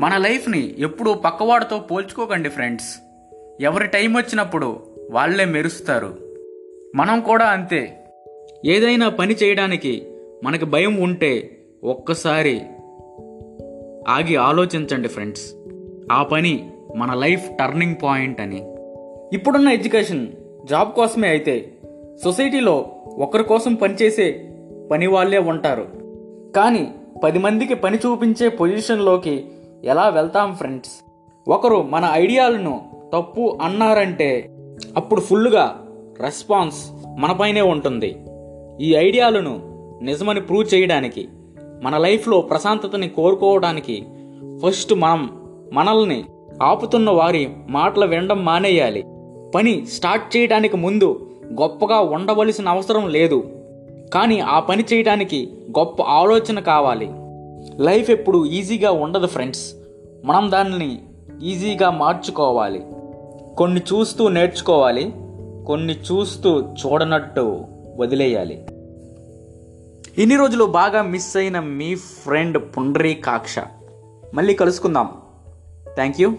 మన లైఫ్ని ఎప్పుడూ పక్కవాడితో పోల్చుకోకండి ఫ్రెండ్స్. ఎవరి టైం వచ్చినప్పుడు వాళ్ళే మెరుస్తారు. మనం కూడా అంతే. ఏదైనా పని చేయడానికి మనకి భయం ఉంటే ఒక్కసారి ఆగి ఆలోచించండి ఫ్రెండ్స్. ఆ పని మన లైఫ్ టర్నింగ్ పాయింట్ అని. ఇప్పుడున్న ఎడ్యుకేషన్ జాబ్ కోసమే అయితే సొసైటీలో ఒకరి కోసం పనిచేసే పని వాళ్ళే ఉంటారు. కానీ పది మందికి పని చూపించే పొజిషన్లోకి ఎలా వెళ్తాం ఫ్రెండ్స్ ఒకరు మన ఐడియాలను తప్పు అన్నారంటే అప్పుడు ఫుల్గా రెస్పాన్స్ మనపైనే ఉంటుంది. ఈ ఐడియాలను నిజమని ప్రూవ్ చేయడానికి మన లైఫ్లో ప్రశాంతతని కోరుకోవడానికి ఫస్ట్ మనం మనల్ని ఆపుతున్న వారి మాటలు వినడం మానేయాలి. పని స్టార్ట్ చేయడానికి ముందు గొప్పగా ఉండవలసిన అవసరం లేదు. కానీ ఆ పని చేయడానికి గొప్ప ఆలోచన కావాలి. లైఫ్ ఎప్పుడు ఈజీగా ఉండదు ఫ్రెండ్స్. మనం దానిని ఈజీగా మార్చుకోవాలి. కొన్ని చూస్తూ నేర్చుకోవాలి. కొన్ని చూస్తూ చూడనట్టు వదిలేయాలి. ఇన్ని రోజులు బాగా మిస్ అయిన మీ ఫ్రెండ్ పుండ్రీ కాక్ష మళ్ళీ కలుసుకుందాం. Thank you.